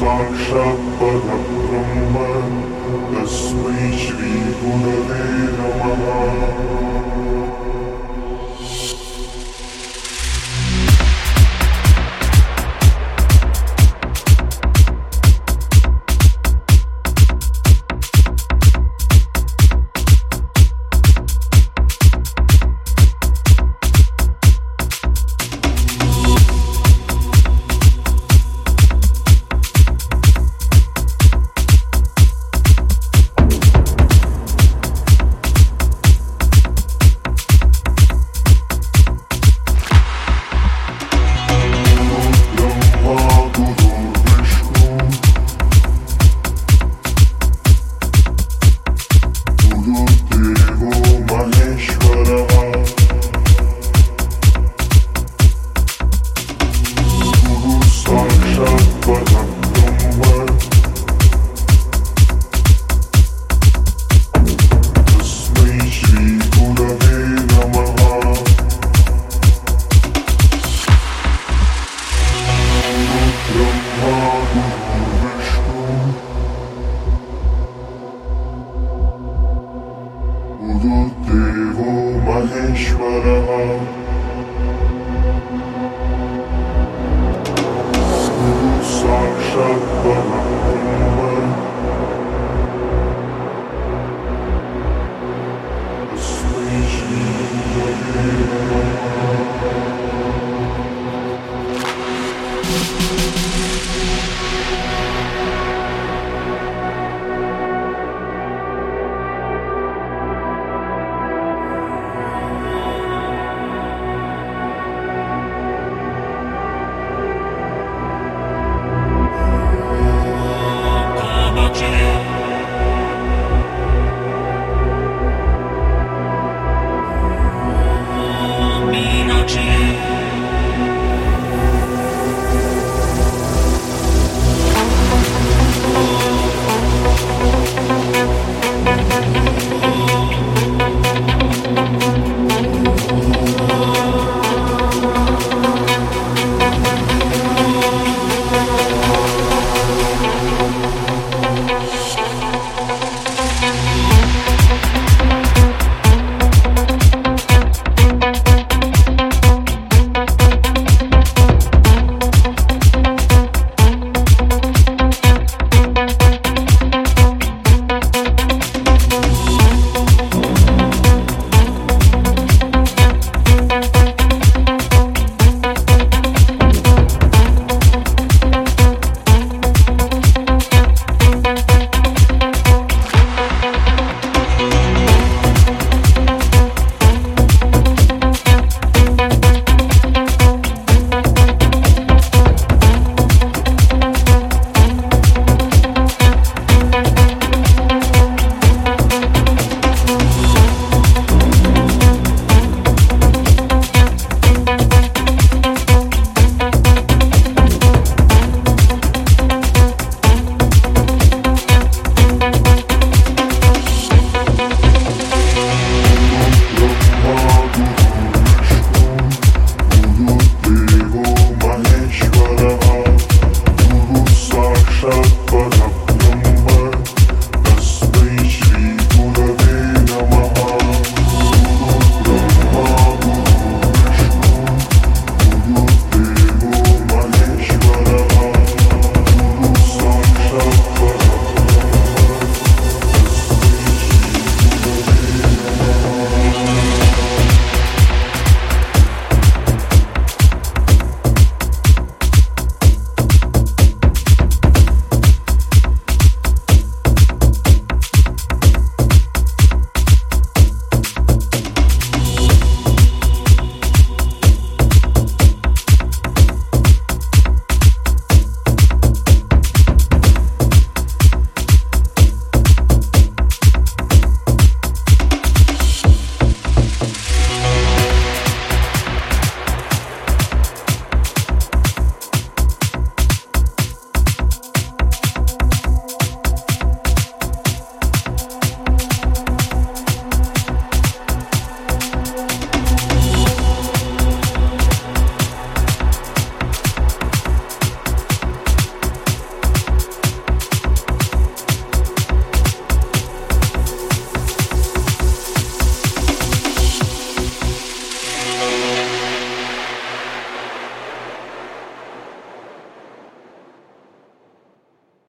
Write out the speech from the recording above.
साक्षात् परब्रह्म तस्मै श्रीगुरवे नमः Thank.